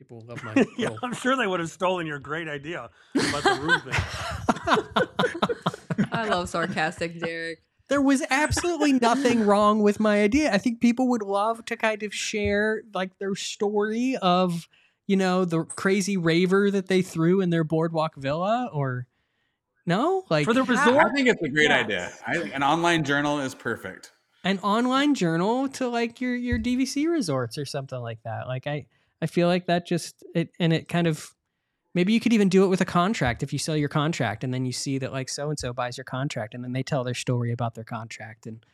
People love my. yeah, little- I'm sure they would have stolen your great idea about the room thing. I love sarcastic Derek. there was absolutely nothing wrong with my idea. I think people would love to kind of share like their story of, you know, the crazy raver that they threw in their boardwalk villa or no? Like For the resort? I think it's a great Yes. idea. I an online journal is perfect. an online journal to like your your DVC resorts or something like that. Like I I feel like that just it and it kind of maybe you could even do it with a contract if you sell your contract and then you see that like so and so buys your contract and then they tell their story about their contract and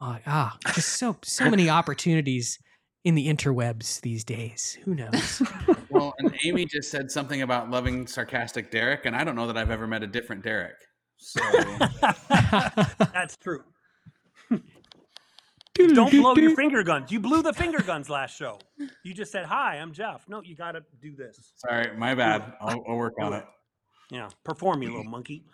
uh, ah just so so many opportunities in the interwebs these days. Who knows? Well, and Amy just said something about loving sarcastic Derek, and I don't know that I've ever met a different Derek. So That's true. Don't blow your finger guns. You blew the finger guns last show. You just said, "Hi, I'm Jeff." No, you got to do this. sorry, my bad. I'll, I'll work on it. Yeah, perform, you little monkey.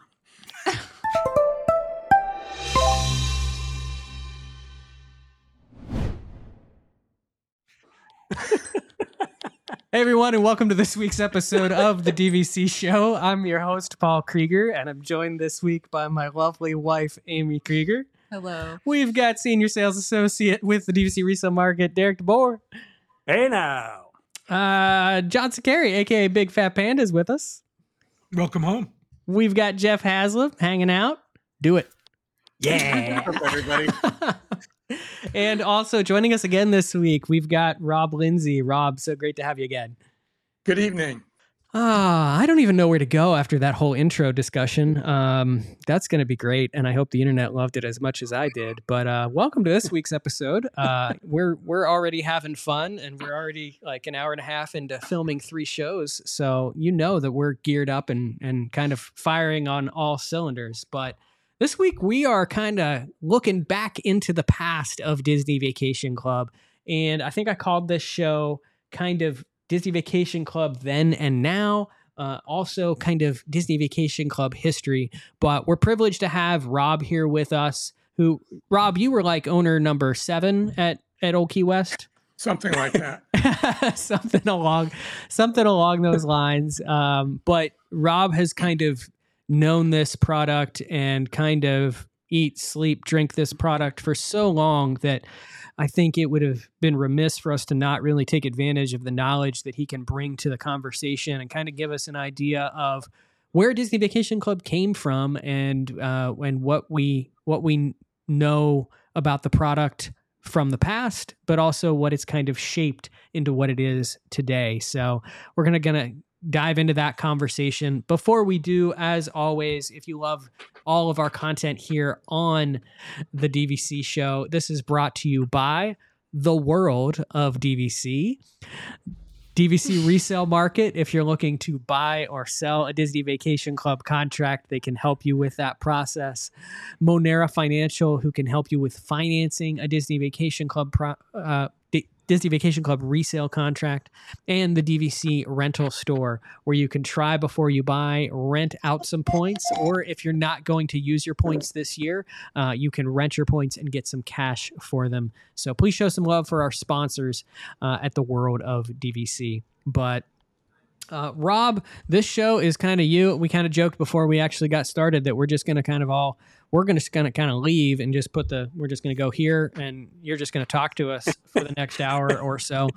Hey everyone, and welcome to this week's episode of the DVC Show. I'm your host Paul Krieger, and I'm joined this week by my lovely wife Amy Krieger. Hello. We've got senior sales associate with the DVC resale market, Derek DeBoer. Hey now. Uh, John Sakari, aka Big Fat Panda, is with us. Welcome home. We've got Jeff Haslip hanging out. Do it. Yeah. What's up, everybody? and also joining us again this week, we've got Rob Lindsey. Rob, so great to have you again. Good evening. Ah, I don't even know where to go after that whole intro discussion. Um, that's going to be great, and I hope the internet loved it as much as I did. But uh, welcome to this week's episode. Uh, we're we're already having fun, and we're already like an hour and a half into filming three shows, so you know that we're geared up and and kind of firing on all cylinders. But this week we are kind of looking back into the past of Disney Vacation Club, and I think I called this show kind of Disney Vacation Club then and now. Uh, also, kind of Disney Vacation Club history. But we're privileged to have Rob here with us. Who, Rob, you were like owner number seven at at Old Key West, Something like that. something along something along those lines. Um, but Rob has kind of known this product and kind of eat, sleep, drink this product for so long that I think it would have been remiss for us to not really take advantage of the knowledge that he can bring to the conversation and kind of give us an idea of where Disney Vacation Club came from and uh, and what we what we know about the product from the past, but also what it's kind of shaped into what it is today. So we're gonna gonna dive into that conversation. Before we do, as always, if you love all of our content here on the DVC show, this is brought to you by the world of DVC. DVC resale market. If you're looking to buy or sell a Disney Vacation Club contract, they can help you with that process. Monera Financial, who can help you with financing a Disney Vacation Club pro, uh, Disney Vacation Club resale contract, and the DVC rental store, where you can try before you buy, rent out some points, or if you're not going to use your points this year, uh, you can rent your points and get some cash for them. So please show some love for our sponsors uh, at the world of DVC. But uh, Rob, this show is kind of you. We kind of joked before we actually got started that we're just going to kind of all we're going to kind of kind of leave and just put the we're just going to go here and you're just going to talk to us for the next hour or so.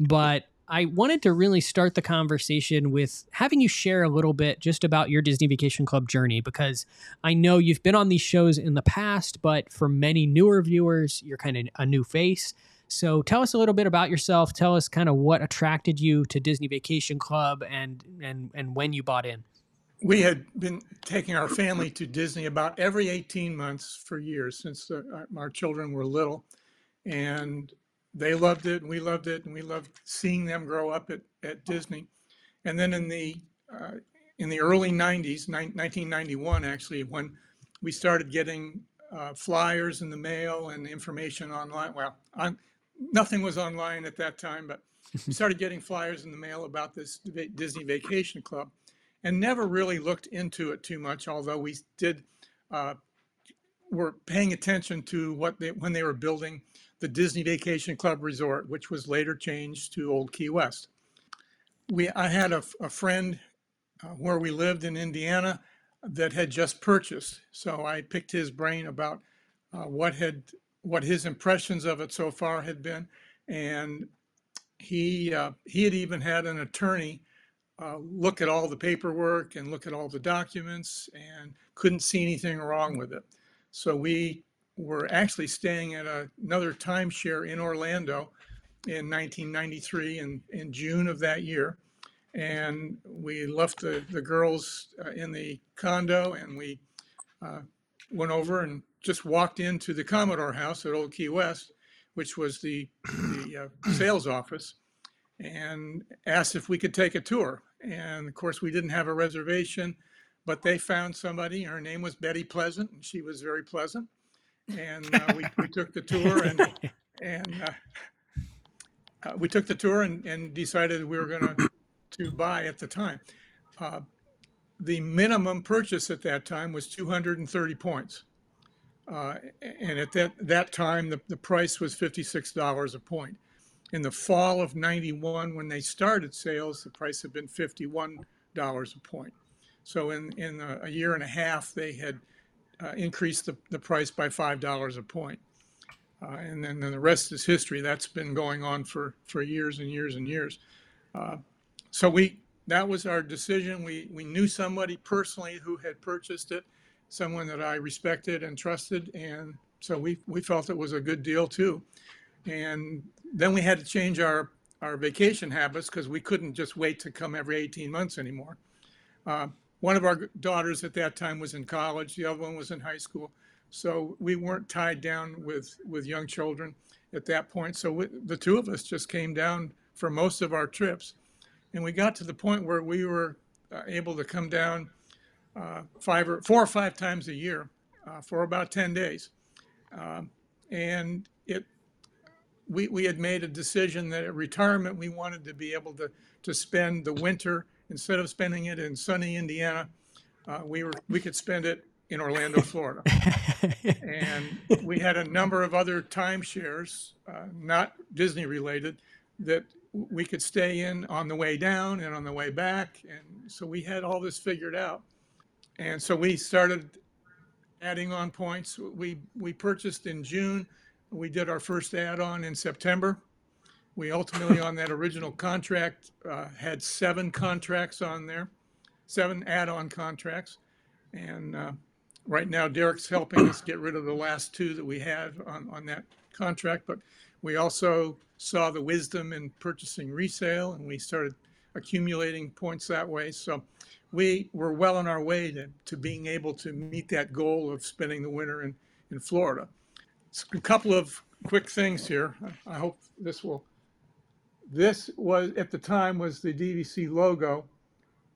But I wanted to really start the conversation with having you share a little bit just about your Disney Vacation Club journey because I know you've been on these shows in the past, but for many newer viewers, you're kind of a new face. So tell us a little bit about yourself. Tell us kind of what attracted you to Disney Vacation Club and and and when you bought in. We had been taking our family to Disney about every 18 months for years since uh, our- children were little. And they loved it, and we loved it, and we loved seeing them grow up at, at Disney. And then in the uh, in the early 90s, nine- 1991 actually, when we started getting uh, flyers in the mail and information online. Well, on, nothing was online at that time, but we started getting flyers in the mail about this Disney Vacation Club, and never really looked into it too much. Although we did, uh, were paying attention to what they when they were building the Disney Vacation Club Resort, which was later changed to Old Key West. we, I had a friend uh, where we lived in Indiana that had just purchased. So I picked his brain about uh, what had, what his impressions of it so far had been. And he, uh, he had even had an attorney uh, look at all the paperwork and look at all the documents and couldn't see anything wrong with it. So we were actually staying at a- another timeshare in Orlando in 1993 in, in June of that year. And we left the, the girls uh, in the condo and we uh, went over and just walked into the Commodore House at Old Key West, which was the, the uh, sales office, and asked if we could take a tour. And of course, we didn't have a reservation, but they found somebody. Her name was Betty Pleasant, and she was very pleasant. And uh, we, we took the tour and, and uh, uh, we took the tour and, and decided we were going to to buy at the time. Uh, the minimum purchase at that time was 230 points. Uh, and at that, that time, the, the price was $56 a point. In the fall of 91, when they started sales, the price had been $51 a point. So in, in a, a year and a half, they had uh, increased the, the price by $5 a point. Uh, and then, then the rest is history. That's been going on for, for years and years and years. Uh, so we, that was our decision. We, we knew somebody personally who had purchased it, someone that I respected and trusted. And so we, we felt it was a good deal too. And then we had to change our, our vacation habits because we couldn't just wait to come every 18 months anymore. Uh, one of our daughters at that time was in college, the other one was in high school. So we weren't tied down with, with young children at that point. So we, the two of us just came down for most of our trips. And we got to the point where we were uh, able to come down uh, five or four or five times a year uh, for about 10 days. Um, and it, we, we had made a decision that at retirement, we wanted to be able to, to spend the winter, instead of spending it in sunny Indiana, uh, we were, we could spend it in Orlando, Florida. And we had a number of other timeshares, uh, not Disney related, that we could stay in on the way down and on the way back. And so we had all this figured out. And so we started adding on points. We, we purchased in June. We did our first add-on in September. We ultimately, on that original contract, uh, had seven contracts on there, seven add-on contracts. And uh, right now Derek's helping us get rid of the last two that we had on, on that contract. But we also saw the wisdom in purchasing resale and we started accumulating points that way. So we were well on our way to, to being able to meet that goal of spending the winter in, in Florida. A couple of quick things here. I hope this will. This was at the time was the DVC logo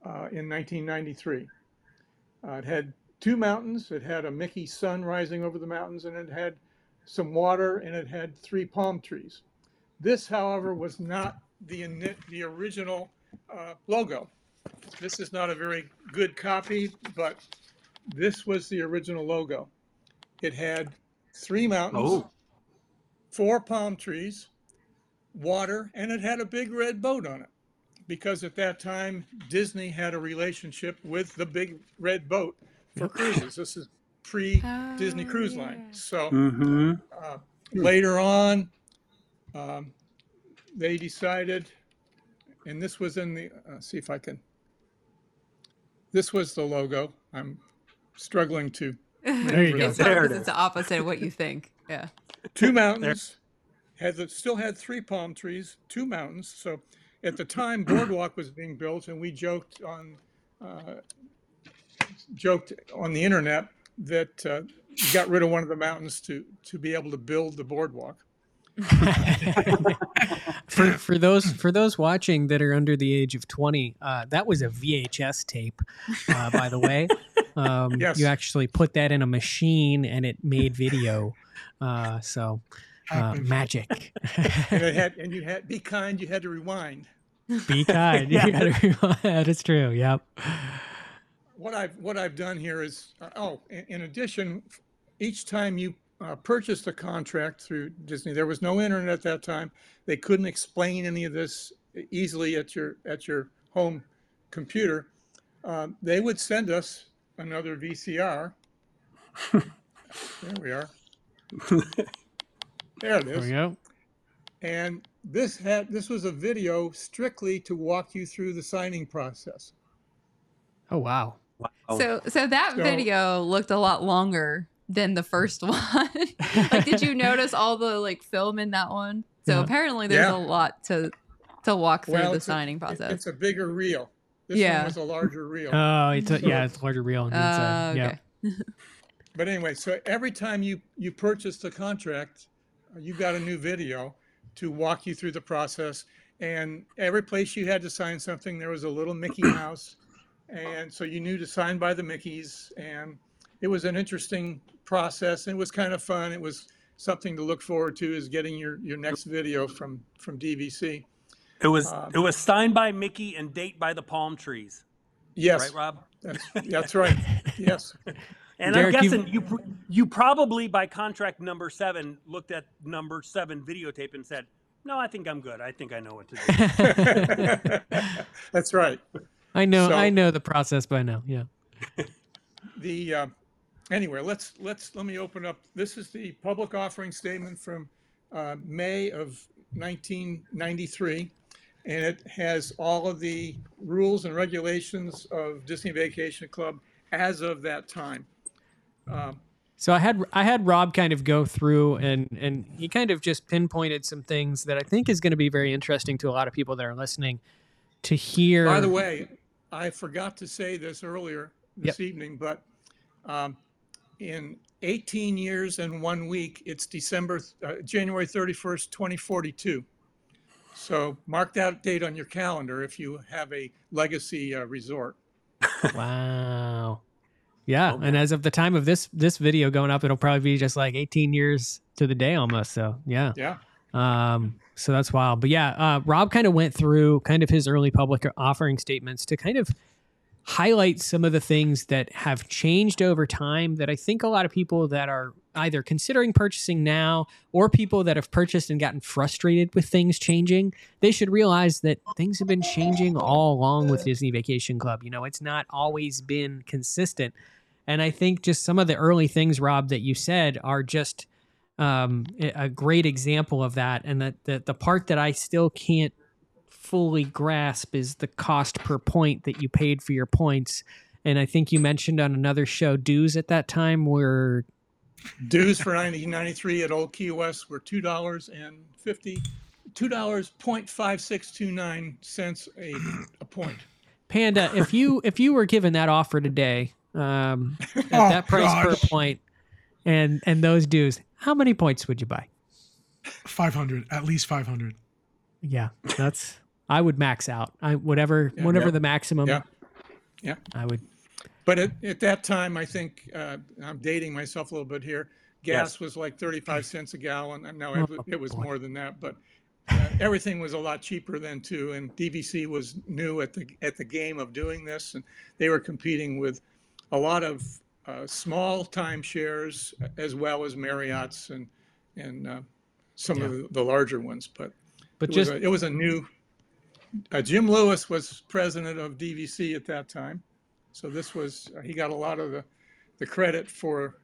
uh, in 1993. Uh, it had two mountains. It had a Mickey sun rising over the mountains, and it had some water, and it had three palm trees. This, however, was not the the original uh, logo. This is not a very good copy, but this was the original logo. It had three mountains, Oh. four palm trees, water, and it had a big red boat on it. Because at that time, Disney had a relationship with the big red boat for cruises. This is pre Disney Oh, Cruise Line. So Mm-hmm. uh, later on, um, they decided, and this was in the, uh, see if I can, this was the logo. I'm struggling to, There you go. It's, There it it's the opposite of what you think. Yeah. two mountains, had, the- still had three palm trees, two mountains. So at the time, Boardwalk was being built, and we joked on, uh, joked on the internet that uh, we got rid of one of the mountains to, to be able to build the boardwalk. for for those for those watching that are under the age of 20 uh, that was a vhs tape uh, by the way. Um, Yes. you actually put that in a machine and it made video uh, so uh, magic. And it had, and you had, be kind, you had to rewind. be kind you gotta, that is true yep. What I've, what I've done here is, uh, oh, in, in addition, each time you uh, purchased a contract through Disney, there was no internet at that time. They couldn't explain any of this easily at your at your home computer, um, they would send us another VCR. there we are. There it is. There we go. And this had this was a video strictly to walk you through the signing process. Oh wow. Wow. So so that So- video looked a lot longer than the first one. like did you notice all the like film in that one? So Yeah. apparently there's Yeah. a lot to to walk through the it's a- signing process. It's a bigger reel. This Yeah. one was a larger reel. Oh, it's a, So- yeah, it's a larger reel on the Uh, inside. okay. Yeah. But anyway, so every time you you purchased a contract, uh, you got a new video to walk you through the process. And every place you had to sign something, there was a little Mickey Mouse, and so you knew to sign by the Mickeys. And it was an interesting process. It was kind of fun. It was something to look forward to. Is getting your your next video from from DVC. It was Um, it was signed by Mickey and date by the palm trees, Yes, right, Rob? that's that's right. Yes. And Derek, I'm guessing you you probably by contract number seven looked at number seven videotape and said, "No, I think I'm good. I think I know what to do." that's right. I know. So- I know the process by now. Yeah. the uh, anyway let's let's let me open up. This is the public offering statement from uh, may of 1993 and it has all of the rules and regulations of disney vacation club as of that time. Um, So I had I had Rob kind of go through and and he kind of just pinpointed some things that I think is going to be very interesting to a lot of people that are listening to hear. by the way i forgot to say this earlier this evening but um, in 18 years and one week it's december uh, january 31st 2042 so mark that date on your calendar if you have a legacy uh, resort Wow. Yeah, Oh, and as of the time of this this video going up, it'll probably be just like 18 years to the day almost. So yeah. yeah Um, so that's wild. But yeah, uh, Rob kind of went through kind of his early public offering statements to kind of highlight some of the things that have changed over time that I think a lot of people that are either considering purchasing now or people that have purchased and gotten frustrated with things changing, they should realize that things have been changing all along with Disney Vacation Club. You know, it's not always been consistent. And I think just some of the early things, Rob, that you said are just um, a great example of that. And that the, the part that I still can't fully grasp is the cost per point that you paid for your points. And I think you mentioned on another show dues at that time were dues for 1993 at old key west were two dollars and 50 two dollars point five six two nine cents a, a point Panda. If you if you were given that offer today, um, at Oh, that price gosh. per point, and and those dues, how many points would you buy? 500, at least 500. Yeah, that's I would max out. I whatever Yeah. whatever Yeah. the maximum. Yeah. Yeah. I would. But at, at that time, I think, uh, I'm dating myself a little bit here. Gas Yes. was like 35 cents a gallon. And no, Oh, it, wa- it was boy. more than that, but uh, everything was a lot cheaper then too. And DVC was new at the, at the game of doing this. And they were competing with a lot of uh, small timeshares as well as Marriott's and, and uh, some of the, the larger ones. But But it just was a, it was a new. Uh, Jim Lewis was president of DVC at that time, so this was he got a lot of the the credit for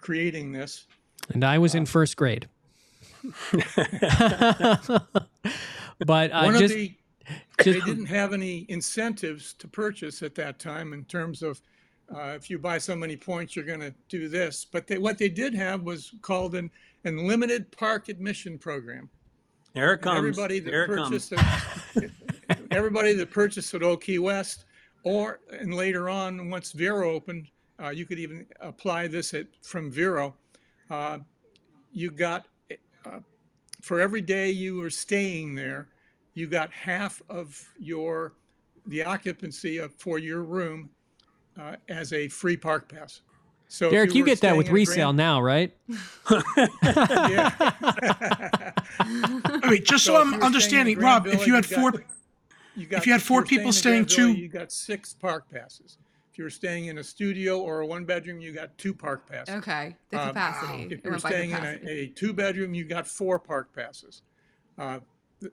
creating this. and I was in first grade. but uh, One of just they didn't have any incentives to purchase at that time in terms of uh, if you buy so many points you're going to do this. But they, what they did have was called an unlimited park admission program. There it And comes. Everybody that there it comes. purchased it, everybody that purchased at Old Key West, or and later on, once Vero opened, uh, you could even apply this at from Vero. Uh, you got uh, for every day you were staying there, you got half of your the occupancy of for your room uh, as a free park pass. So Derek, you were get that with staying in a resale Grand- now, right? Yeah. Wait, just so, if I'm you were staying in understanding, Rob, Villa, if you had got- four, You got, If you had four were people in staying two- You got six park passes. If you were staying in a studio or a one bedroom, you got two park passes. Okay, the Um, capacity. If you were staying in a, a two bedroom, you got four park passes. Uh, th-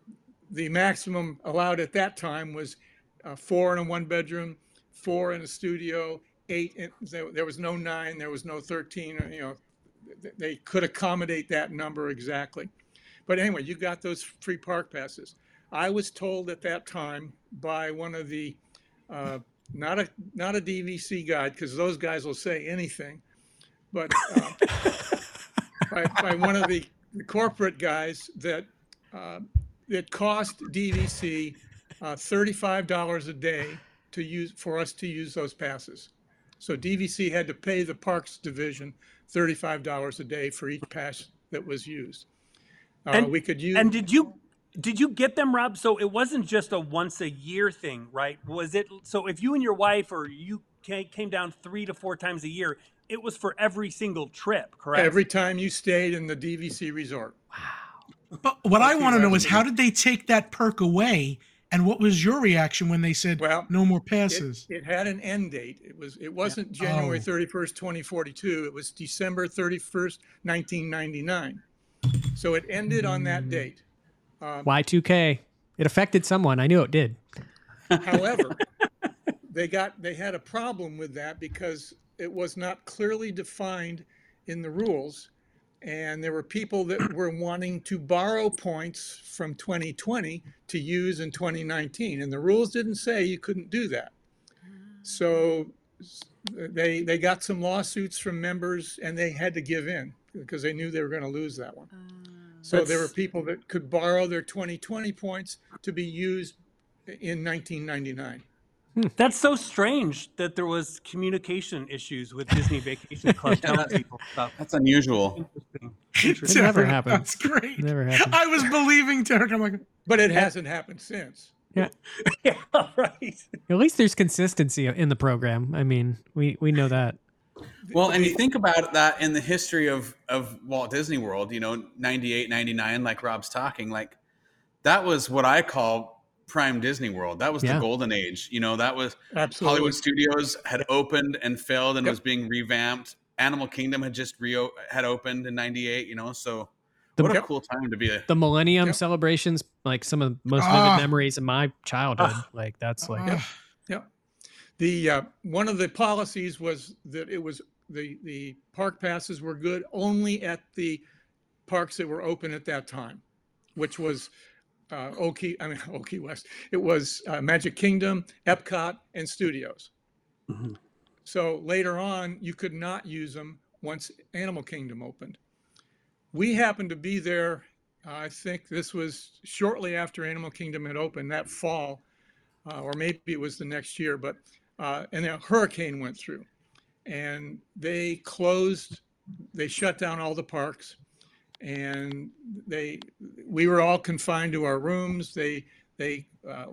the maximum allowed at that time was uh, four in a one bedroom, four in a studio, eight. In, there, there was no nine, there was no 13. You know, they could accommodate that number exactly. But anyway, you got those free park passes. I was told at that time by one of the uh, not a not a DVC guy because those guys will say anything, but uh, by, by one of the, the corporate guys that uh, it cost DVC uh, thirty-five dollars a day to use for us to use those passes. So DVC had to pay the Parks Division thirty-five dollars a day for each pass that was used. Uh, And- we could use And did you did you get them, Rob? So it wasn't just a once a year thing, right? Was it so if you and your wife or you came down three to four times a year, it was for every single trip, correct? every time you stayed in the DVC resort. Wow. But what I want to know is how did they take that perk away, and what was your reaction when they said Well, no more passes? it had an end date. It was it wasn't January Oh. thirty first, twenty forty two. It was December thirty first, nineteen ninety nine. So it ended on that mm. date. Um, Y2K. It affected someone. I knew it did. However, they got they had a problem with that because it was not clearly defined in the rules, and there were people that were wanting to borrow points from 2020 to use in 2019, and the rules didn't say you couldn't do that. So they they got some lawsuits from members, and they had to give in because they knew they were going to lose that one. Ah. So there were people that could borrow their 2020 points to be used in 1999. Hmm. That's so strange that there was communication issues with Disney Vacation Club telling people stuff. That's unusual. Interesting. It never happened. That's great. Never happened. I was believing Derek. I'm like, But it hasn't happened since. yeah, right. At least there's consistency in the program. I mean, we we know that. Well, and you think about that in the history of, of Walt Disney World, you know, 98, 99, like Rob's talking, like that was what I call prime Disney World. That was Yeah. the golden age. You know, that was Absolutely. Hollywood Studios had opened and failed and Yep. was being revamped. Animal Kingdom had just re had opened in 98, you know, so The- what a Yep. cool time to be a The Millennium Yep. celebrations, like some of the most vivid ah. memories of my childhood. Ah. like that's like "Ugh." The uh, one of the policies was that it was the the park passes were good only at the parks that were open at that time, which was uh, Oki. I mean Oki West. It was uh, Magic Kingdom, Epcot, and Studios. Mhm. So later on, you could not use them once Animal Kingdom opened. We happened to be there. I think this was shortly after Animal Kingdom had opened that fall, uh, or maybe it was the next year. But uh, and a hurricane went through, and they closed. They shut down all the parks, and they we were all confined to our rooms. They they uh,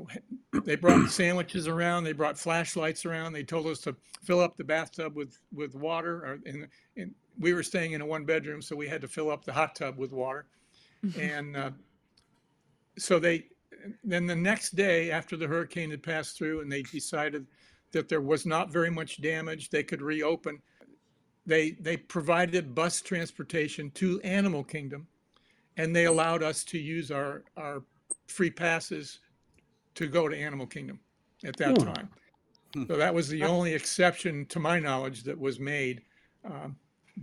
they brought sandwiches around. They brought flashlights around. They told us to fill up the bathtub with with water. Or in, in we were staying in a one bedroom, so we had to fill up the hot tub with water. and uh, so they then the next day after the hurricane had passed through, and they decided that there was not very much damage, they could reopen. They they provided bus transportation to Animal Kingdom, and they allowed us to use our our free passes to go to Animal Kingdom at that Hmm. time. So that was the only exception, to my knowledge, that was made. Um,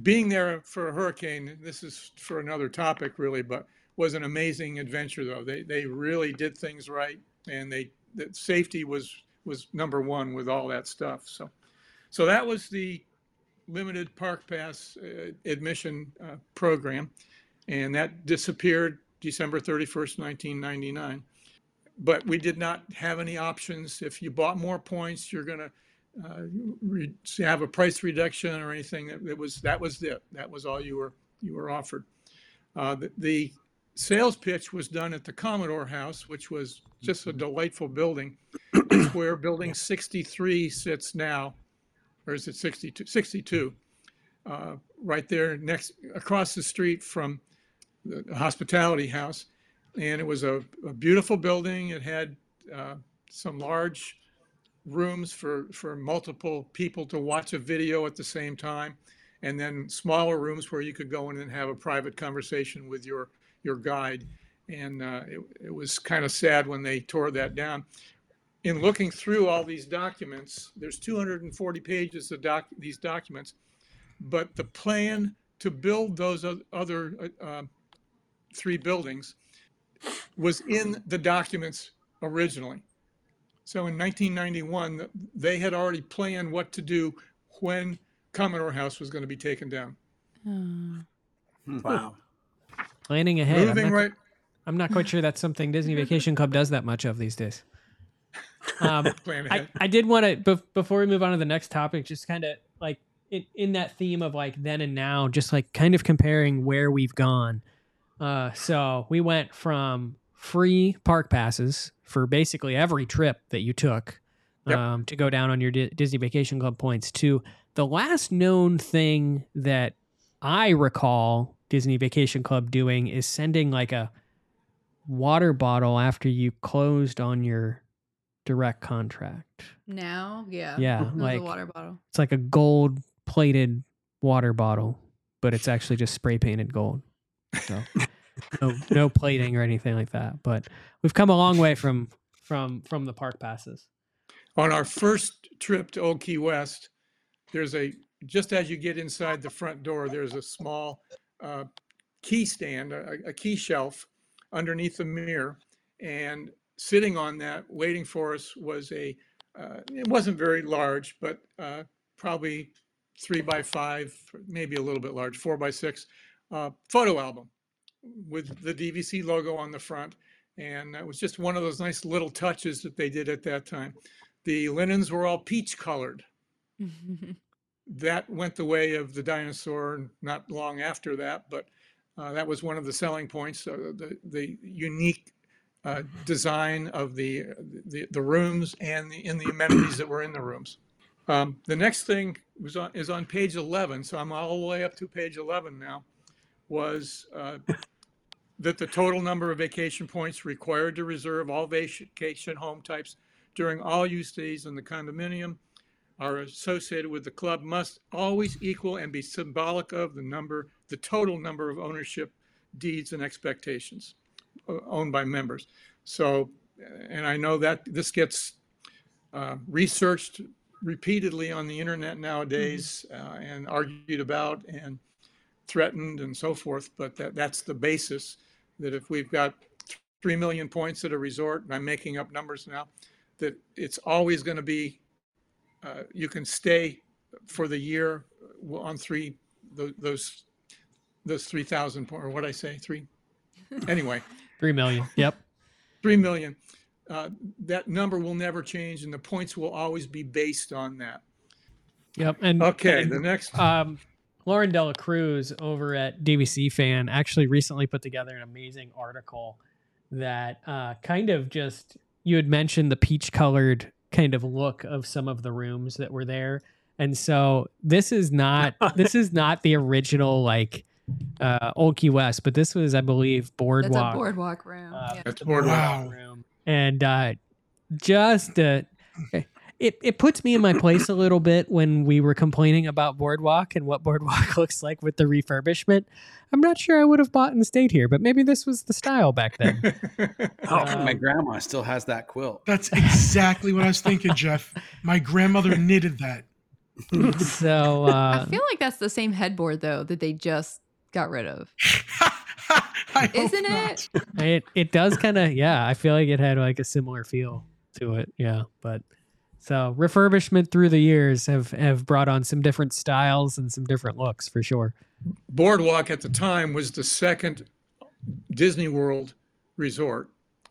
being there for a hurricane, this is for another topic really, but was an amazing adventure though. They they really did things right, and they that safety was was number one with all that stuff. So, so that was the limited park pass uh, admission uh, program, and that disappeared December thirty first, nineteen ninety nine. But we did not have any options. If you bought more points, you're gonna uh, re- have a price reduction or anything. That, that was that was it. That was all you were you were offered. Uh, the, the sales pitch was done at the Commodore House, which was just a delightful building. it's where Building 63 sits now, or is it 62? 62. Uh, right there next across the street from the Hospitality House, and it was a, a beautiful building. It had uh, some large rooms for for multiple people to watch a video at the same time and then smaller rooms where you could go in and have a private conversation with your your guide and uh, it, it was kind of sad when they tore that down. In looking through all these documents, there's 240 pages of doc, these documents, but the plan to build those oth- other uh, uh, three buildings was in the documents originally. So in 1991, th- they had already planned what to do when Commodore House was going to be taken down. Wow. Planning ahead. I'm not, right, I'm not quite sure that's something Disney Vacation Club does that much of these days. Um, I. I did want to bef- before we move on to the next topic, just kind of like in, in that theme of like then and now, just like kind of comparing where we've gone. Uh, so we went from free park passes for basically every trip that you took Yep. um, to go down on your Di- Disney Vacation Club points to the last known thing that I recall Disney Vacation Club doing is sending like a water bottle after you closed on your direct contract. Now, yeah. Yeah, like a water bottle. it's like a gold plated water bottle, but it's actually just spray painted gold. So no no plating or anything like that. But we've come a long way from from from the park passes. On our first trip to Old Key West, there's a, just as you get inside the front door, there's a small uh, key stand, a, a key shelf underneath the mirror. And sitting on that, waiting for us, was a, uh, it wasn't very large, but uh, probably three by five, maybe a little bit large, four by six, uh, photo album with the DVC logo on the front. And it was just one of those nice little touches that they did at that time. The linens were all peach colored. That went the way of the dinosaur not long after that, but uh, that was one of the selling points, uh, the, the unique uh, design of the, the, the rooms and the, in the amenities that were in the rooms. Um, the next thing was on, is on page 11, so I'm all the way up to page 11 now, was uh, that the total number of vacation points required to reserve all vacation home types during all use days in the condominium are associated with the club must always equal and be symbolic of the number, the total number of ownership deeds and expectations uh, owned by members. So, and I know that this gets uh, researched repeatedly on the internet nowadays uh, and argued about and threatened and so forth, but that, that's the basis, that if we've got 3 million points at a resort, and I'm making up numbers now, that it's always going to be, uh, you can stay for the year uh, on three, tho- those, those 3,000, po- or what I say, three? Anyway, Three million. Yep. 3 million. Uh, That number will never change and the points will always be based on that. Yep. And Okay, and, the next, um, Lauren Dela Cruz over at DVC Fan actually recently put together an amazing article that uh, kind of just you had mentioned the peach colored kind of look of some of the rooms that were there, and so this is not this is not the original like uh, Old Key West, but this was I believe boardwalk. That's Boardwalk. a boardwalk room. uh, yeah. That's the Boardwalk. Wow. room, and uh, just uh, it it puts me in my place a little bit when we were complaining about Boardwalk and what Boardwalk looks like with the refurbishment. I'm not sure I would have bought and stayed here, but maybe this was the style back then. Oh, Um, My grandma still has that quilt. That's exactly what I was thinking, Jeff. My grandmother knitted that. so I uh, feel like that's the same headboard though that they just got rid of. Isn't not. it? it it does kind of yeah. I feel like it had like a similar feel to it. Yeah, but so refurbishment through the years have have brought on some different styles and some different looks for sure. Boardwalk at the time was the second Disney World resort.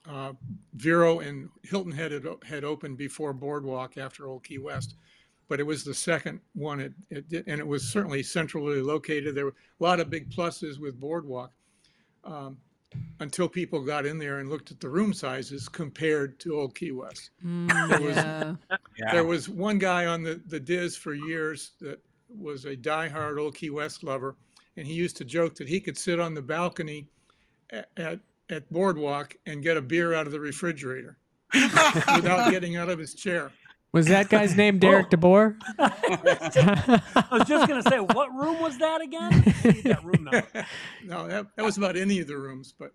Uh, Vero and Hilton Head had, had opened before Boardwalk after Old Key West, but it was the second one. It, it did, and it was certainly centrally located. There were a lot of big pluses with Boardwalk um, until people got in there and looked at the room sizes compared to Old Key West. Mm, was- yeah. Yeah. There was one guy on the, the DIS for years that was a diehard Old Key West lover, and he used to joke that he could sit on the balcony at, at, at Boardwalk and get a beer out of the refrigerator without getting out of his chair. Was that guy's name oh. Derek DeBoer? I was just gonna say, what room was that again? Need that room number. No, that, that was about any of the rooms, but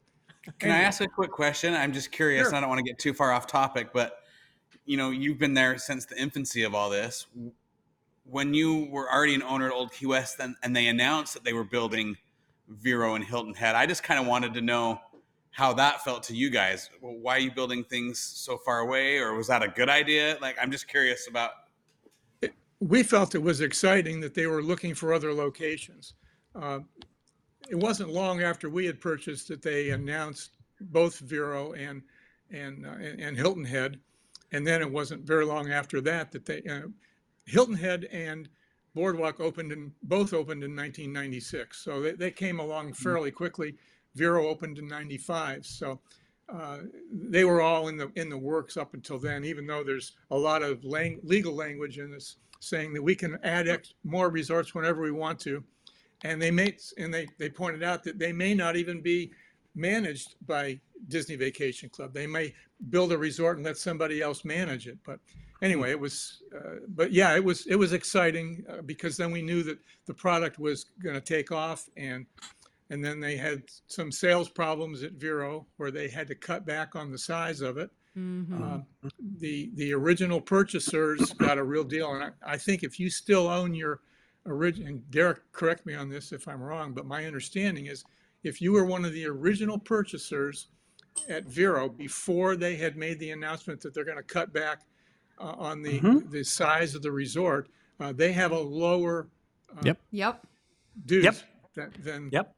Can I ask a quick question? I'm just curious. Sure. I don't want to get too far off topic, but you know, you've been there since the infancy of all this. When you were already an owner at Old Key West, and, and they announced that they were building Vero and Hilton Head, I just kind of wanted to know how that felt to you guys. Well, why are you building things so far away, or was that a good idea? Like, I'm just curious about. we felt it was exciting that they were looking for other locations. Uh, It wasn't long after we had purchased that they announced both Vero and, and, uh, and Hilton Head. And then it wasn't very long after that that they, uh, Hilton Head and Boardwalk opened and both opened in 1996. So they, they came along fairly quickly. Vero opened in 95. So uh, they were all in the in the works up until then. Even though there's a lot of lang- legal language in this saying that we can add ex- more resorts whenever we want to, and they made and they they pointed out that they may not even be managed by Disney Vacation Club. They may build a resort and let somebody else manage it. But anyway, it was. Uh, but yeah, it was it was exciting uh, because then we knew that the product was going to take off and. And then they had some sales problems at Vero where they had to cut back on the size of it. Mhm. Uh, the the original purchasers got a real deal, and I, I think if you still own your original, and Derek, correct me on this if I'm wrong, but my understanding is if you were one of the original purchasers at Vero before they had made the announcement that they're going to cut back uh, on the the size of the resort, uh, they have a lower Yep. Yep. dues Yep. than, than Yep.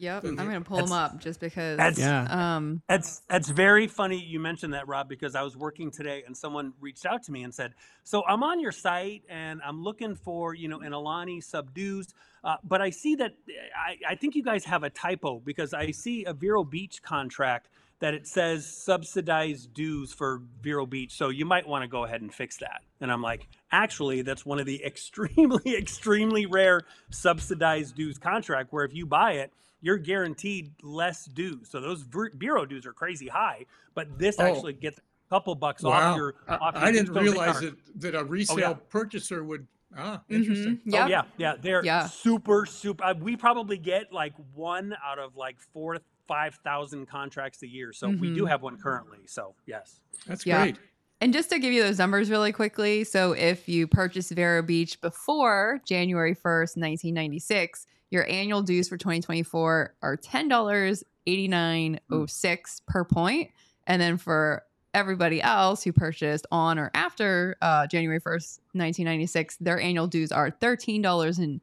Yep. I'm gonna pull them up just because. that's- Yeah. Um. That's that's very funny you mentioned that, Rob, because I was working today and someone reached out to me and said, "So I'm on your site and I'm looking for you know an Aulani subdues, uh, but I see that I, I think you guys have a typo because I see a Vero Beach contract that it says subsidized dues for Vero Beach, so you might want to go ahead and fix that." And I'm like, "Actually, that's one of the extremely extremely rare subsidized dues contract where if you buy it." You're guaranteed less dues. So those ver- Vero dues are crazy high, but this Oh. actually gets a couple bucks off wow. your. I, Off your I didn't dues. So they realize that that a resale yeah. purchaser would. Ah, mhm, interesting. Yep. Oh yeah, yeah, they're Yeah. super, super. uh, We probably get like one out of like four, five thousand contracts a year. So we do Mhm. have one currently. So yes. That's Yeah. great. And just to give you those numbers really quickly, so if you purchase Vero Beach before January 1st, 1996, your annual dues for 2024 are $10.8906 per point. And then for everybody else who purchased on or after uh, January 1st, 1996, their annual dues are $13.86.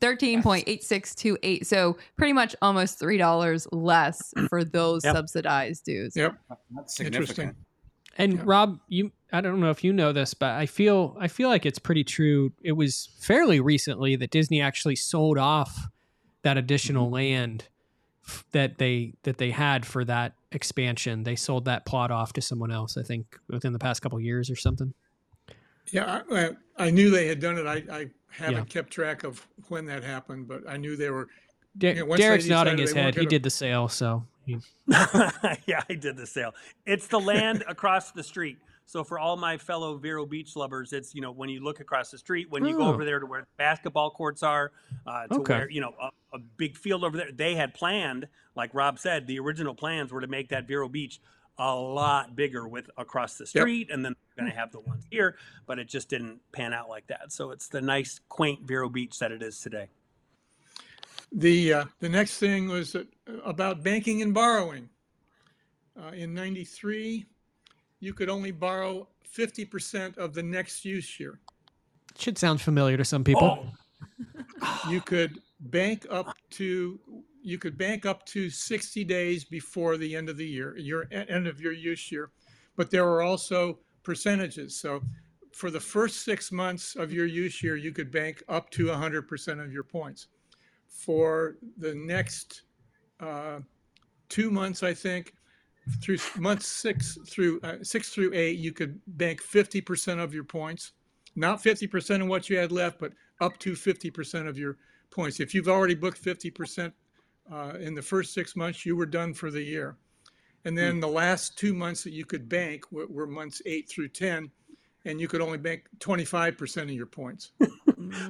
13.8628 so pretty much almost three dollars less for those Yep. subsidized dues Yep. That's Interesting. significant. And Yeah. Rob, you I don't know if you know this, but I feel I feel like it's pretty true. It was fairly recently that Disney actually sold off that additional mm-hmm. land f- that they that they had for that expansion. They sold that plot off to someone else, I think, within the past couple years or something. Yeah, I, I- knew they had done it. I, I haven't Yeah. kept track of when that happened, but I knew they were. De- Yeah, once they Derek's nodding his head. He did the sale, so he, yeah, I did the sale. It's the land across the street. So for all my fellow Vero Beach lovers, it's you know when you look across the street, when you go Oh. over there to where the basketball courts are, uh, to Okay. where you know a, a big field over there. They had planned, like Rob said, the original plans were to make that Vero Beach a lot bigger with across the street, and then they're going to have the ones here, but it just didn't pan out like that. So it's the nice, quaint Vero Beach that it is today. The, uh, the next thing was uh, about banking and borrowing. Uh, in ninety-three, you could only borrow fifty percent of the next use year. should sound familiar to some people. You could bank up to, you could bank up to sixty days before the end of the year, your, end of your use year. But there were also percentages. So for the first six months of your use year, you could bank up to hundred percent of your points. For the next uh, two months, I think, through months six through uh, six through eight, you could bank fifty percent of your points, not fifty percent of what you had left, but up to fifty percent of your points. If you've already booked fifty percent uh, in the first six months, you were done for the year. And then the last two months that you could bank were, were months eight through ten, and you could only bank twenty-five percent of your points.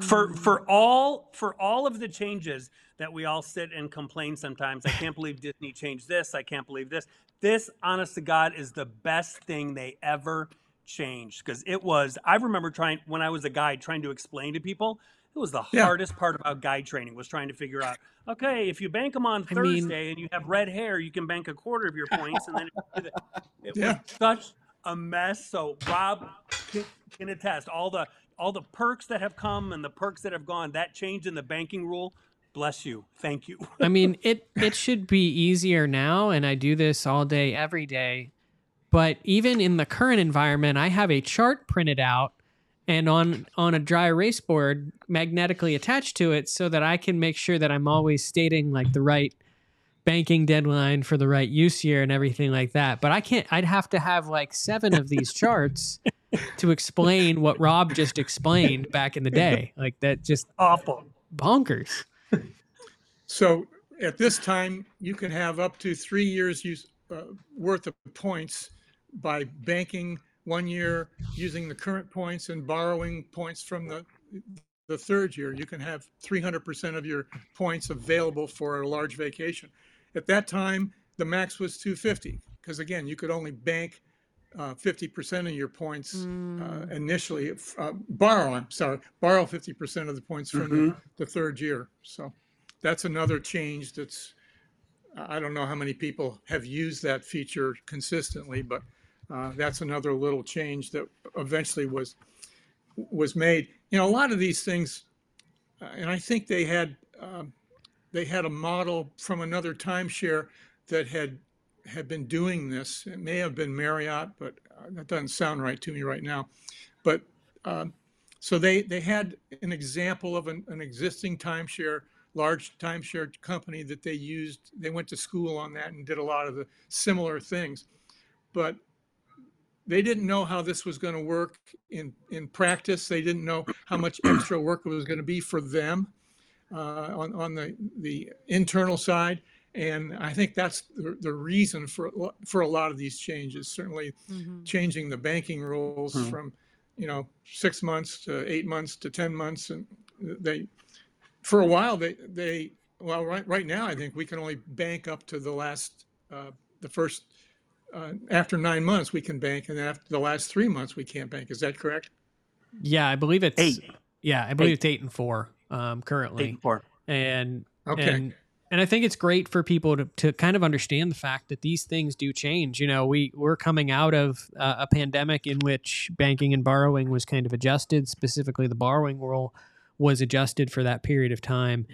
for mm. for all for all of the changes that we all sit and complain sometimes. I can't believe Disney changed this. I can't believe this. This, honest to God, is the best thing they ever changed because it was. I remember trying when I was a guide trying to explain to people. It was the Yeah. hardest part about guide training was trying to figure out. Okay, if you bank them on I mean- Thursday and you have red hair, you can bank a quarter of your points, and then it, it Yeah. was such a mess. So Rob can, can attest all the all the perks that have come and the perks that have gone. That change in the banking rule. Bless you. Thank you. I mean, it it should be easier now, and I do this all day, every day. But even in the current environment, I have a chart printed out and on on a dry erase board magnetically attached to it, so that I can make sure that I'm always stating like the right banking deadline for the right use year and everything like that. But I can't. I'd have to have like seven of these charts to explain what Rob just explained back in the day. Like that, just Awful. bonkers. So at this time, you can have up to three years use, uh, worth of points by banking one year using the current points and borrowing points from the the third year. You can have 300% of your points available for a large vacation. At that time, the max was 250 because again, you could only bank uh, 50% of your points uh, initially. Uh, borrow, I'm sorry, borrow 50% of the points from the, the third year. So that's another change that's I don't know how many people have used that feature consistently, but uh, that's another little change that eventually was was made. You know, a lot of these things, uh, and I think they had um, they had a model from another timeshare that had had been doing this. It may have been Marriott, but uh, that doesn't sound right to me right now. But um, so they they had an example of an, an existing timeshare, large timeshare company that they used. They went to school on that and did a lot of the similar things, but they didn't know how this was going to work in in practice. They didn't know how much extra work it was going to be for them on on the the internal side. And I think that's the, the reason for a for a lot of these changes. Certainly, changing the banking rules Hmm. from you know six months to eight months to ten months, and they for a while they they well right right now I think we can only bank up to the last uh, the first uh, after nine months we can bank, and after the last three months we can't bank. Is that correct? Yeah, I believe it's Eight. Yeah, I believe Eight. it's eight and four um, currently, Eight and four. and Okay. and and I think it's great for people to, to kind of understand the fact that these things do change. You know, we we're coming out of uh, a pandemic in which banking and borrowing was kind of adjusted. Specifically, the borrowing rule was adjusted for that period of time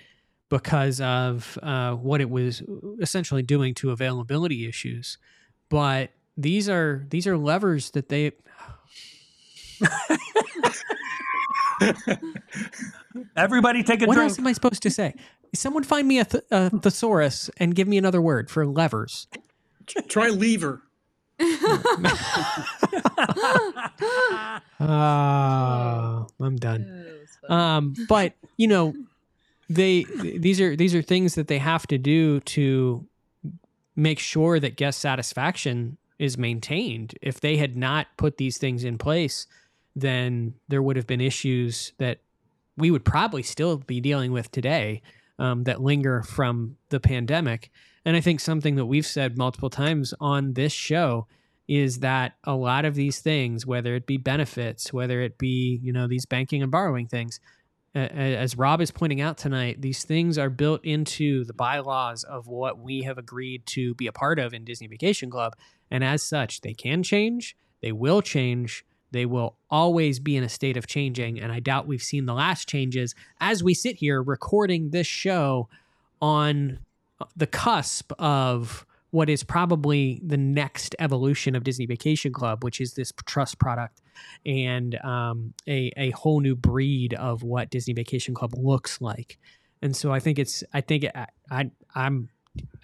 because of uh, what it was essentially doing to availability issues. But these are these are levers that they Everybody take a what drink. else am I supposed to say? Someone find me a, th- a thesaurus and give me another word for levers. Try lever. Ah, I'm done. Um, but you know, they these are these are things that they have to do to make sure that guest satisfaction is maintained. If they had not put these things in place, then there would have been issues that we would probably still be dealing with today um, that linger from the pandemic. And I think something that we've said multiple times on this show is that a lot of these things, whether it be benefits, whether it be you know these banking and borrowing things, as Rob is pointing out tonight, these things are built into the bylaws of what we have agreed to be a part of in Disney Vacation Club, and as such, they can change, they will change, they will always be in a state of changing. And I doubt we've seen the last changes as we sit here recording this show on the cusp of what is probably the next evolution of Disney Vacation Club, which is this trust product and um, a a whole new breed of what Disney Vacation Club looks like. And so I think it's I think I, I I'm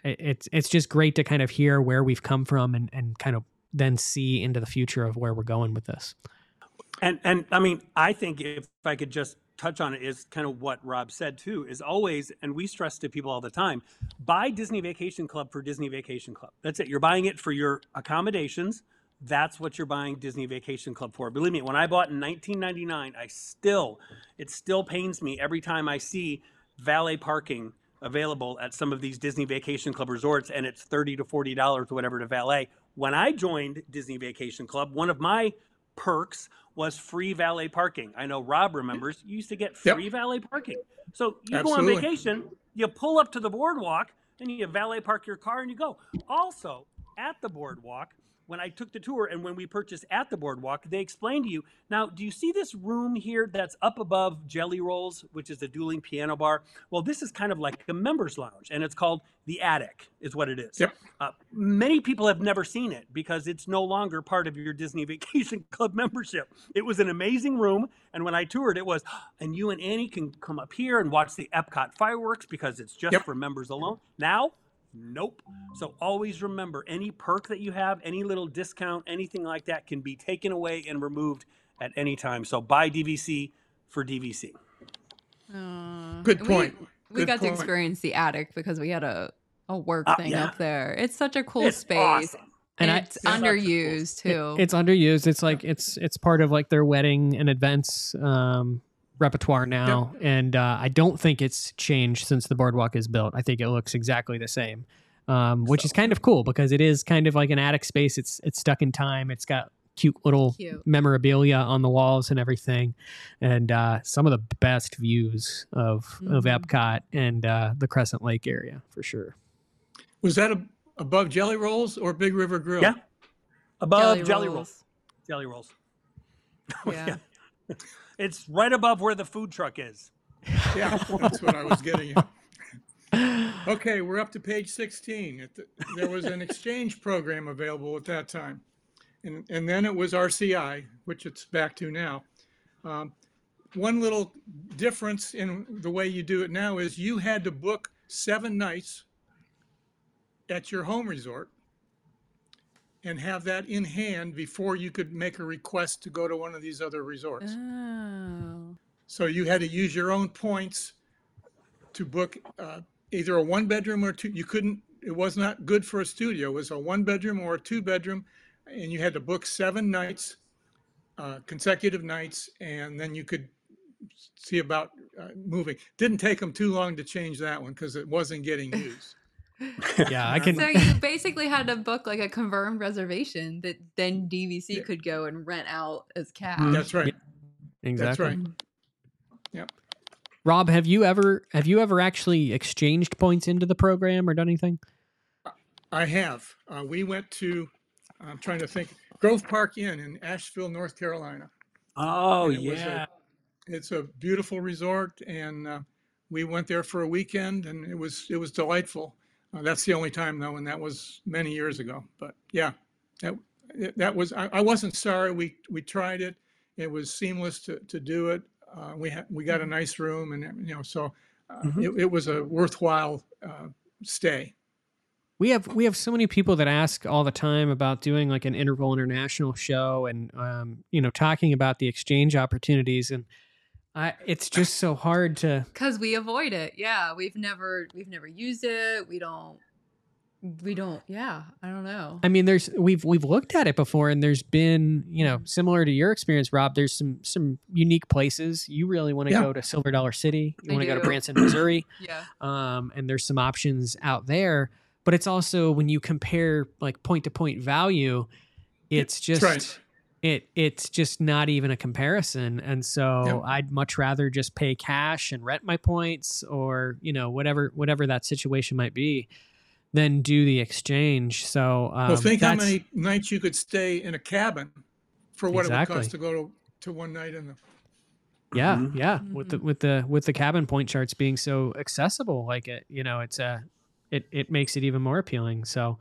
it's it's just great to kind of hear where we've come from and and kind of then see into the future of where we're going with this. And and I mean, I think if I could just touch on it is kind of what Rob said too, is always, and we stress to people all the time, buy Disney Vacation Club for Disney Vacation Club. That's it. You're buying it for your accommodations, That's what you're buying Disney Vacation Club for. Believe me, when I bought in 1999, I still, it still pains me every time I see valet parking available at some of these Disney Vacation Club resorts and it's 30 to 40 dollars whatever to valet. When I joined Disney Vacation Club, one of my perks was free valet parking. I know Rob remembers you used to get Yep. free valet parking. So you Absolutely. go on vacation, you pull up to the boardwalk, and you valet park your car and you go. Also, at the boardwalk, when I took the tour and when we purchased at the boardwalk, they explained to you now, do you see this room here that's up above Jelly Rolls, which is the dueling piano bar? Well, this is kind of like a members lounge, and it's called the Attic, is what it is. Yep. Uh, many people have never seen it because it's no longer part of your Disney Vacation Club membership. It was an amazing room, and when I toured, it was, and you and Annie can come up here and watch the Epcot fireworks because it's just Yep. for members alone. Now, nope. So always remember any perk that you have, any little discount, anything like that can be taken away and removed at any time. So buy DVC for DVC. Aw. Good point. We, Good got to experience the attic because we had a, a work Ah, thing yeah. up there. It's such a cool It's space. awesome. And, And I- it's It's such cool underused It- too. it's underused. It's like it's it's part of like their wedding and events um, repertoire now, and uh, I don't think it's changed since the boardwalk is built. I think it looks exactly the same, um, which is kind of cool because it is kind of like an attic space. It's it's stuck in time. It's got cute little Cute. memorabilia on the walls and everything, and uh, some of the best views of of Mhm. Epcot and uh, the Crescent Lake area for sure. Was that a, above Jelly Rolls or Big River Grill? Yeah. Above Jelly, Rolls. Jelly Rolls. Yeah. It's right above where the food truck is. Yeah, that's what I was getting at. Okay, we're up to page 16. There was an exchange program available at that time. And, and then it was RCI, which it's back to now. Um, One little difference in the way you do it now is you had to book seven nights at your home resort and have that in hand before you could make a request to go to one of these other resorts. Oh. So you had to use your own points to book uh, either a one bedroom or two. You couldn't, it was not good for a studio. It was a one bedroom or a two bedroom. And you had to book seven nights, uh, consecutive nights, and then you could see about uh, moving. Didn't take them too long to change that one because it wasn't getting used. Yeah, I can. So you basically had to book like a confirmed reservation that then DVC Yeah. could go and rent out as cash. Mhm. That's right. Exactly. That's right. Yep. Rob, have you ever have you ever actually exchanged points into the program or done anything? I have. Uh, we went to, I'm trying to think, Grove Park Inn in Asheville, North Carolina. Oh, it was a- yeah. It's a beautiful resort, and uh, we went there for a weekend, and it was it was delightful. Uh, that's the only time though, and that was many years ago. But yeah, that that was I, I wasn't sorry. We we tried it. It was seamless to to do it. Uh, we had we got a nice room, and you know, so uh, Mhm. it, it was a worthwhile uh, stay. We have we have so many people that ask all the time about doing like an interval international show and um, you know talking about the exchange opportunities and I it's just so hard to Cause we avoid it. Yeah. We've never we've never used it. We don't we don't yeah. I don't know. I mean there's we've we've looked at it before and there's been you know similar to your experience Rob there's some some unique places you really want to Yeah. go to Silver Dollar City you want to go to. Branson Missouri Yeah. um, and there's some options out there. But it's also when you compare like point to point value, it's just right. It it's just not even a comparison. And so Yep. I'd much rather just pay cash and rent my points, or you know whatever whatever that situation might be, than do the exchange. So um, Well, think how many nights you could stay in a cabin for what it would cost to go to, to one night in the. Yeah, Mhm. yeah. With the with the with the cabin point charts being so accessible, like it, you know, it's a, it it makes it even more appealing. So,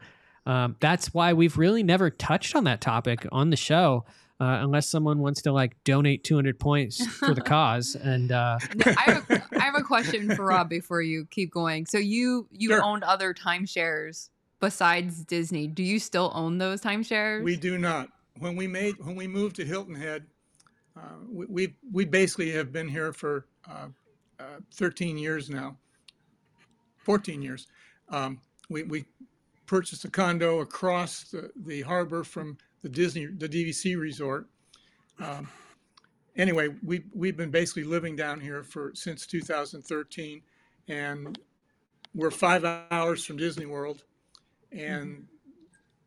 um, that's why we've really never touched on that topic on the show, uh, unless someone wants to like donate 200 points for the cause. And uh, Now, I, have a, I have a question for Rob before you keep going. So you you Sure. owned other timeshares besides Disney. Do you still own those timeshares? We do not. When we made when we moved to Hilton Head, uh, we, we we basically have been here for uh, uh, 13 years now, 14 years. Um, we we purchased a condo across the, the harbor from the Disney, the DVC resort. Um, anyway, we we've been basically living down here for since 2013, and we're five hours from Disney World, and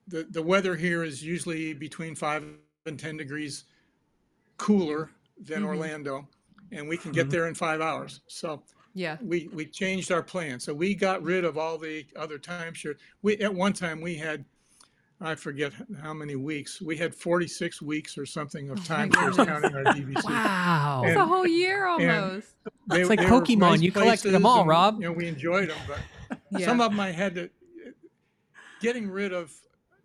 the the weather here is usually between five and 10 degrees cooler than Mhm. Orlando, and we can get there in five hours. So Yeah. we we changed our plan. So we got rid of all the other timeshare. We at one time we had I forget how many weeks. We had 46 weeks or something of Oh my timeshares goodness. counting our DVC. Wow. It's a whole year almost. They- It's like they were Pokemon. nice You collected them places all, and, Rob. You know, we enjoyed them, but Yeah. some of them I had to. Getting rid of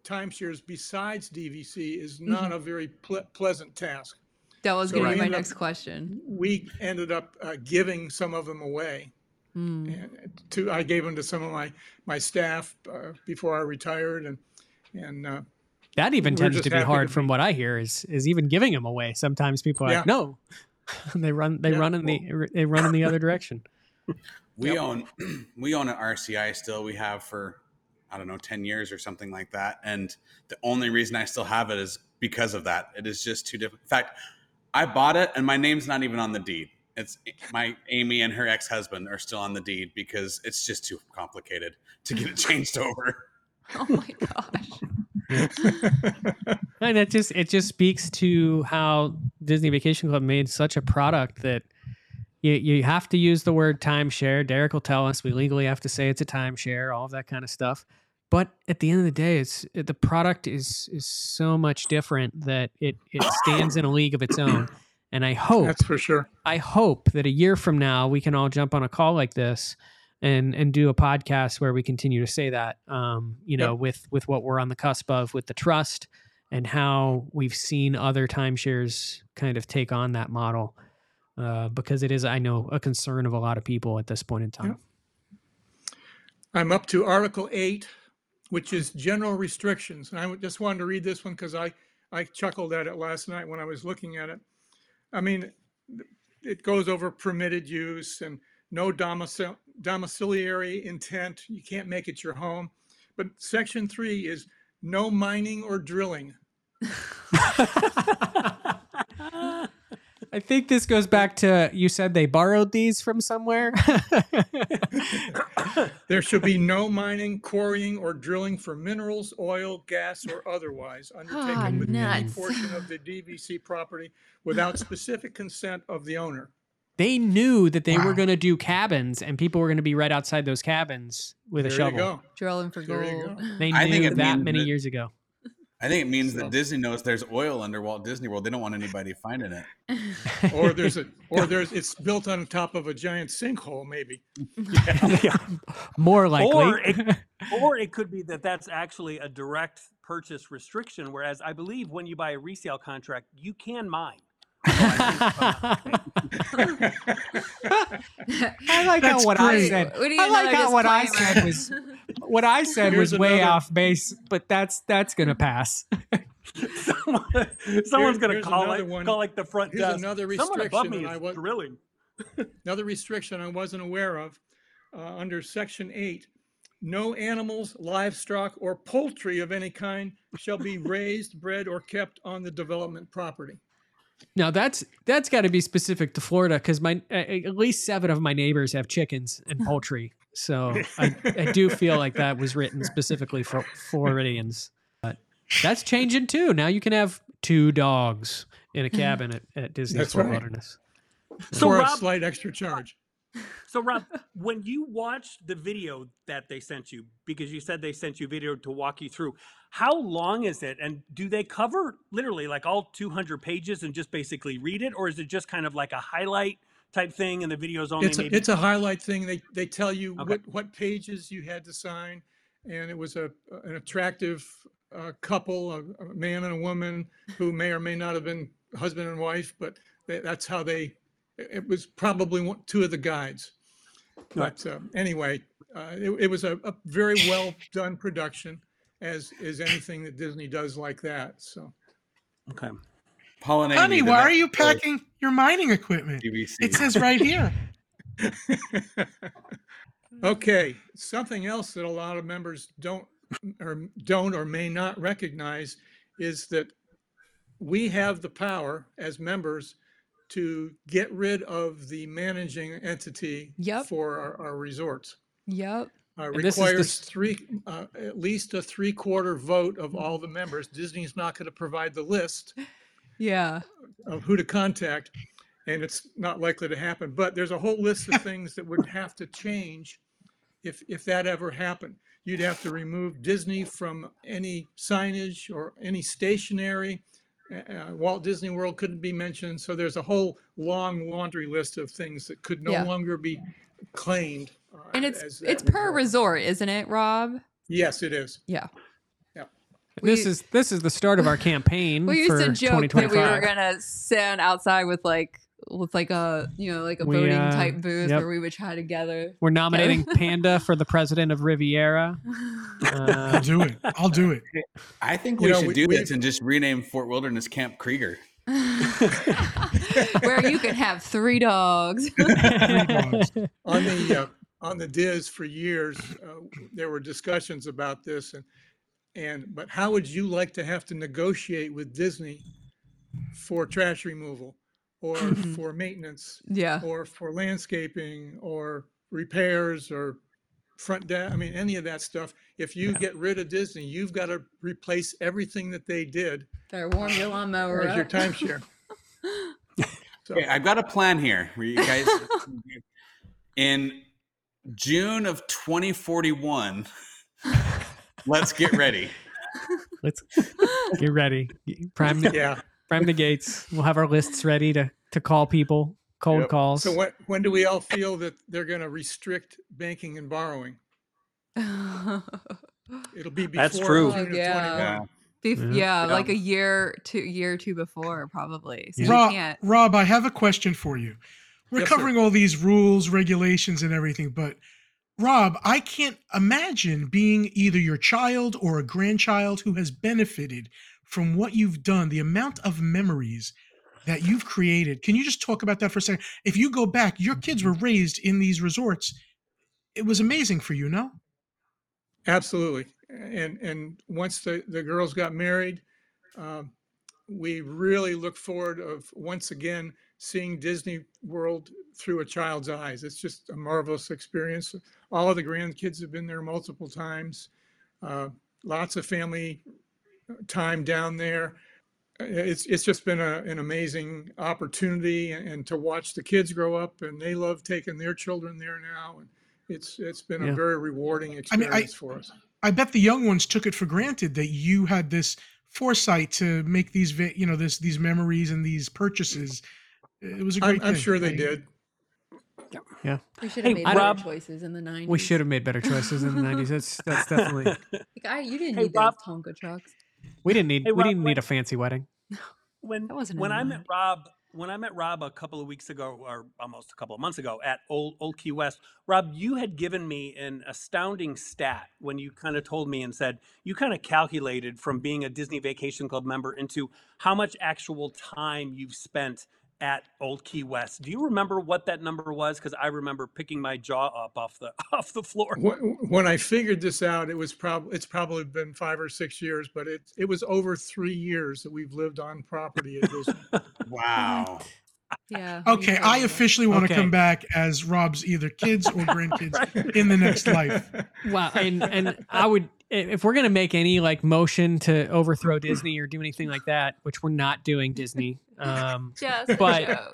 timeshares besides DVC is Mm-hmm. not a very ple- pleasant task. That was so going to be my end up- next question. We ended up uh, giving some of them away. Mm. and to I gave them to some of my my staff uh, before I retired, and and uh, That even We're tends to be happy to hard be- from what I hear is is even giving them away. Sometimes people are Yeah. like, no. they run they Yeah, run in the they run in the other direction. We Yep. own we own an RCI still. We have for I don't know ten years or something like that. And the only reason I still have it is because of that. It is just too difficult. In fact, I bought it and my name's not even on the deed. It's my Amy and her ex husband are still on the deed because it's just too complicated to get it changed over. Oh my gosh. And it just it just speaks to how Disney Vacation Club made such a product that you you have to use the word timeshare. Derek will tell us we legally have to say it's a timeshare, all of that kind of stuff. But at the end of the day, it's the product is is so much different that it it stands in a league of its own. And I hope that's for sure. I hope that a year from now we can all jump on a call like this and and do a podcast where we continue to say that um you know Yep. with with what we're on the cusp of with the trust and how we've seen other timeshares kind of take on that model uh because it is I know a concern of a lot of people at this point in time. I'm up to Article 8, which is general restrictions. And I just wanted to read this one because I, I chuckled at it last night when I was looking at it. I mean, it goes over permitted use and no domicil- domiciliary intent. You can't make it your home. But Section 3 is no mining or drilling. I think this goes back to you said they borrowed these from somewhere. There should be no mining, quarrying, or drilling for minerals, oil, gas, or otherwise Ah, undertaken within any nuts. portion of the DVC property without specific consent of the owner. they knew that they were going to do cabins and people were going to be right outside those cabins with a shovel. you go. Drilling for There you gold. go. They I think knew that many that- years ago. I think it means So- that Disney knows there's oil under Walt Disney World. They don't want anybody finding it. Or there's a, or there's, it's built on top of a giant sinkhole, maybe. Yeah, More likely. Or it, or it could be that that's actually a direct purchase restriction, whereas I believe when you buy a resale contract, you can mine. I like how That's what I said. We need I like how what I said was what I said Here's was way another- off base, but that's that's gonna pass. Someone, someone's going to here's call another it, one. call like the front Here's desk. another Someone above restriction me that I is was- drilling. Another restriction I wasn't aware of, uh, under section eight, no animals, livestock, or poultry of any kind shall be raised, bred, or kept on the development property. Now that's that's got to be specific to Florida because my at least seven of my neighbors have chickens and poultry, so I, I do feel like that was written specifically for Floridians. But that's changing too. Now you can have two dogs in a mm-hmm. cabin at, at Disney That's Fort right. Wilderness. So, For a slight extra charge. So, Rob, when you watched the video that they sent you, because you said they sent you video to walk you through, how long is it? And do they cover literally like all 200 pages and just basically read it? Or is it just kind of like a highlight type thing and the video's only It's a, maybe? it's a highlight thing. They, they tell you Okay. what, what pages you had to sign. And it was a, an attractive uh, couple, a, a man and a woman who may or may not have been husband and wife, but they, that's how they, it was probably one, two of the guides. But uh, anyway, uh, it, it was a, a very well done production as is anything that Disney does like that. So okay. Paul and Amy, Honey, why are you story, packing your mining equipment? DVC. It says right here. Okay, something else that a lot of members don't or don't or may not recognize is that we have the power as members to get rid of the managing entity Yep. for our, our resorts. Yep. Uh, And this the requires three, uh, at least a three quarter vote of all the members. Disney's not going to provide the list Yeah. of who to contact, and it's not likely to happen. But there's a whole list of things that would have to change if if that ever happened. You'd have to remove Disney from any signage or any stationery. Uh, uh, Walt Disney World couldn't be mentioned. So there's a whole long laundry list of things that could no Yeah. longer be claimed. uh, And it's as that it's per resort. resort, isn't it, Rob? Yes, it is. Yeah. this We- is this is the start of our campaign We used for to joke that we 2025. were gonna stand outside with like with like a you know like a We, voting uh, type booth yep. where we would try together. We're nominating Panda for the president of Riviera. I'll Uh, do it. I'll do it. I think You we know, should we- do we- this and just rename Fort Wilderness Camp Krieger. where you can have three dogs. on the uh, on the DIS for years, uh, there were discussions about this, and and but how would you like to have to negotiate with Disney for trash removal, or Mhm. for maintenance, yeah. or for landscaping, or repairs, or front desk? I mean, any of that stuff. If you get rid of Disney, you've got to replace everything that they did Better warm your lawnmower as your timeshare. So, Okay, I've got a plan here. Where you guys, in June of 2041, let's get ready. let's get ready. Prime yeah. Prime the gates. We'll have our lists ready to to call people. Cold Yep. calls. So when, when do we all feel that they're going to restrict banking and borrowing? It'll be before That's true. June yeah. 21. Bef- Yeah. yeah, like a year to year or two before, probably. So Rob, can't. Rob, I have a question for you. We're Yes, sir. covering all these rules, regulations, and everything, but Rob, I can't imagine being either your child or a grandchild who has benefited from what you've done, the amount of memories that you've created. Can you just talk about that for a second? If you go back, your kids were raised in these resorts. It was amazing for you, no? Absolutely. And and once the, the girls got married, um, we really look forward of once again seeing Disney World through a child's eyes. It's just a marvelous experience. All of the grandkids have been there multiple times. Uh, lots of family time down there. Uh, It's it's just been a, an amazing opportunity, and, and to watch the kids grow up, and they love taking their children there now, and it's it's been Yeah. a very rewarding I mean, experience I- for us. I bet the young ones took it for granted that you had this foresight to make these, vi- you know, this these memories and these purchases. It was a great I'm, I'm thing. sure they I- did. We should Hey, have made I better Rob- choices in the nineties. we should have made better choices in the nineties. That's that's definitely. Like, I, you didn't Hey, need Rob- those Tonka trucks. We didn't need Hey, we didn't when- need a fancy wedding. when That wasn't when I met Rob when I met Rob a couple of weeks ago or almost a couple of months ago at Old Old Key West, Rob, you had given me an astounding stat when you kind of told me and said you kind of calculated from being a Disney Vacation Club member into how much actual time you've spent at Old Key West. Do you remember what that number was? Because I remember picking my jaw up off the off the floor. When I figured this out, it was probably it's probably been five or six years, but it it was over three years that we've lived on property at Disney. Wow. Yeah. Okay, you I officially want to come back as Rob's either kids or grandkids in the next life. Wow, and and I would if we're gonna make any like motion to overthrow Disney or do anything like that, which we're not doing Disney. Um, just a but- joke.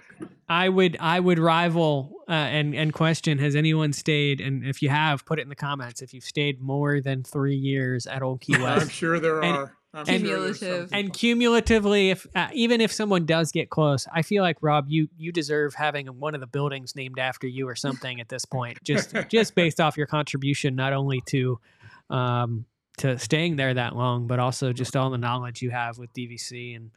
I would I would rival uh, and and question has anyone stayed and if you have put it in the comments if you've stayed more than three years at Old Key West. I'm sure there And- are. I'm sure there's some Cumulative. people. and cumulatively if uh, even if someone does get close I feel like Rob you you deserve having one of the buildings named after you or something at this point just just based off your contribution not only to um to staying there that long but also just all the knowledge you have with DVC and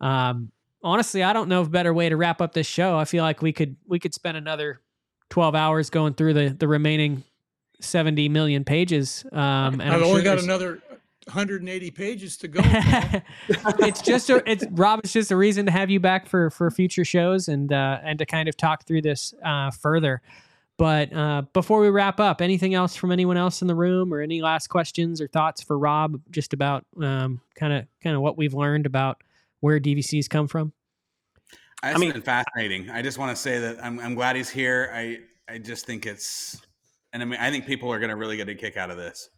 um honestly I don't know of a better way to wrap up this show I feel like we could we could spend another 12 hours going through the the remaining 70 million pages um and I've I'm only sure got another 180 pages to go. It's just a, it's Rob. It's just a reason to have you back for for future shows and uh, and to kind of talk through this uh, further. But uh, before we wrap up, anything else from anyone else in the room, or any last questions or thoughts for Rob, just about kind of kind of what we've learned about where DVCs come from? I, I mean- been fascinating. I just want to say that I'm, I'm glad he's here. I, I just think it's, and I mean, I think people are going to really get a kick out of this.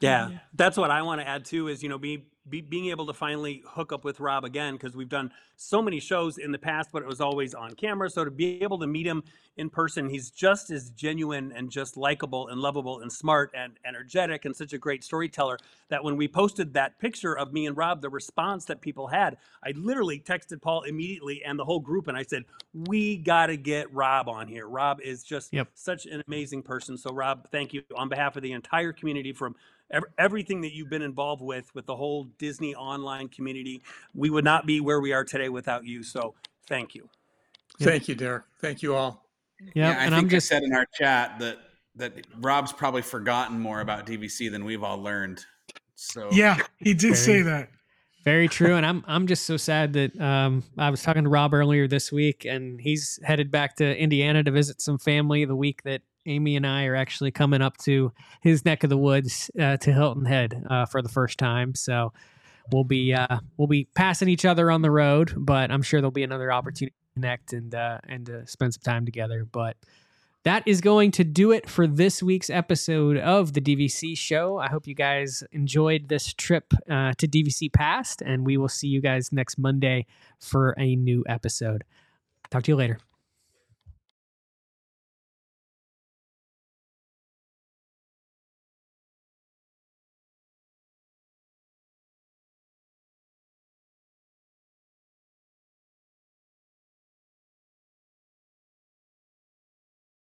Yeah, that's what I want to add too. Is you know, be, be being able to finally hook up with Rob again because we've done so many shows in the past, but it was always on camera. So to be able to meet him in person, he's just as genuine and just likable and lovable and smart and energetic and such a great storyteller that when we posted that picture of me and Rob, the response that people had, I literally texted Paul immediately and the whole group, and I said, "We got to get Rob on here. Rob is just Yep. such an amazing person." So Rob, thank you on behalf of the entire community from ev- everything that you've been involved with with the whole Disney online community. We would not be where we are today without you. So thank you. Yep. Thank you, Derek. Thank you all. Yeah, I and think I'm just I said in our chat that, that Rob's probably forgotten more about DVC than we've all learned. So Yeah, he did say that. Very true, and I'm I'm just so sad that um, I was talking to Rob earlier this week, and he's headed back to Indiana to visit some family the week that Amy and I are actually coming up to his neck of the woods uh, to Hilton Head uh, for the first time. So we'll be uh, we'll be passing each other on the road, but I'm sure there'll be another opportunity to connect and uh, and to spend some time together. But that is going to do it for this week's episode of the DVC show. I hope you guys enjoyed this trip uh, to DVC Past, and we will see you guys next Monday for a new episode. Talk to you later.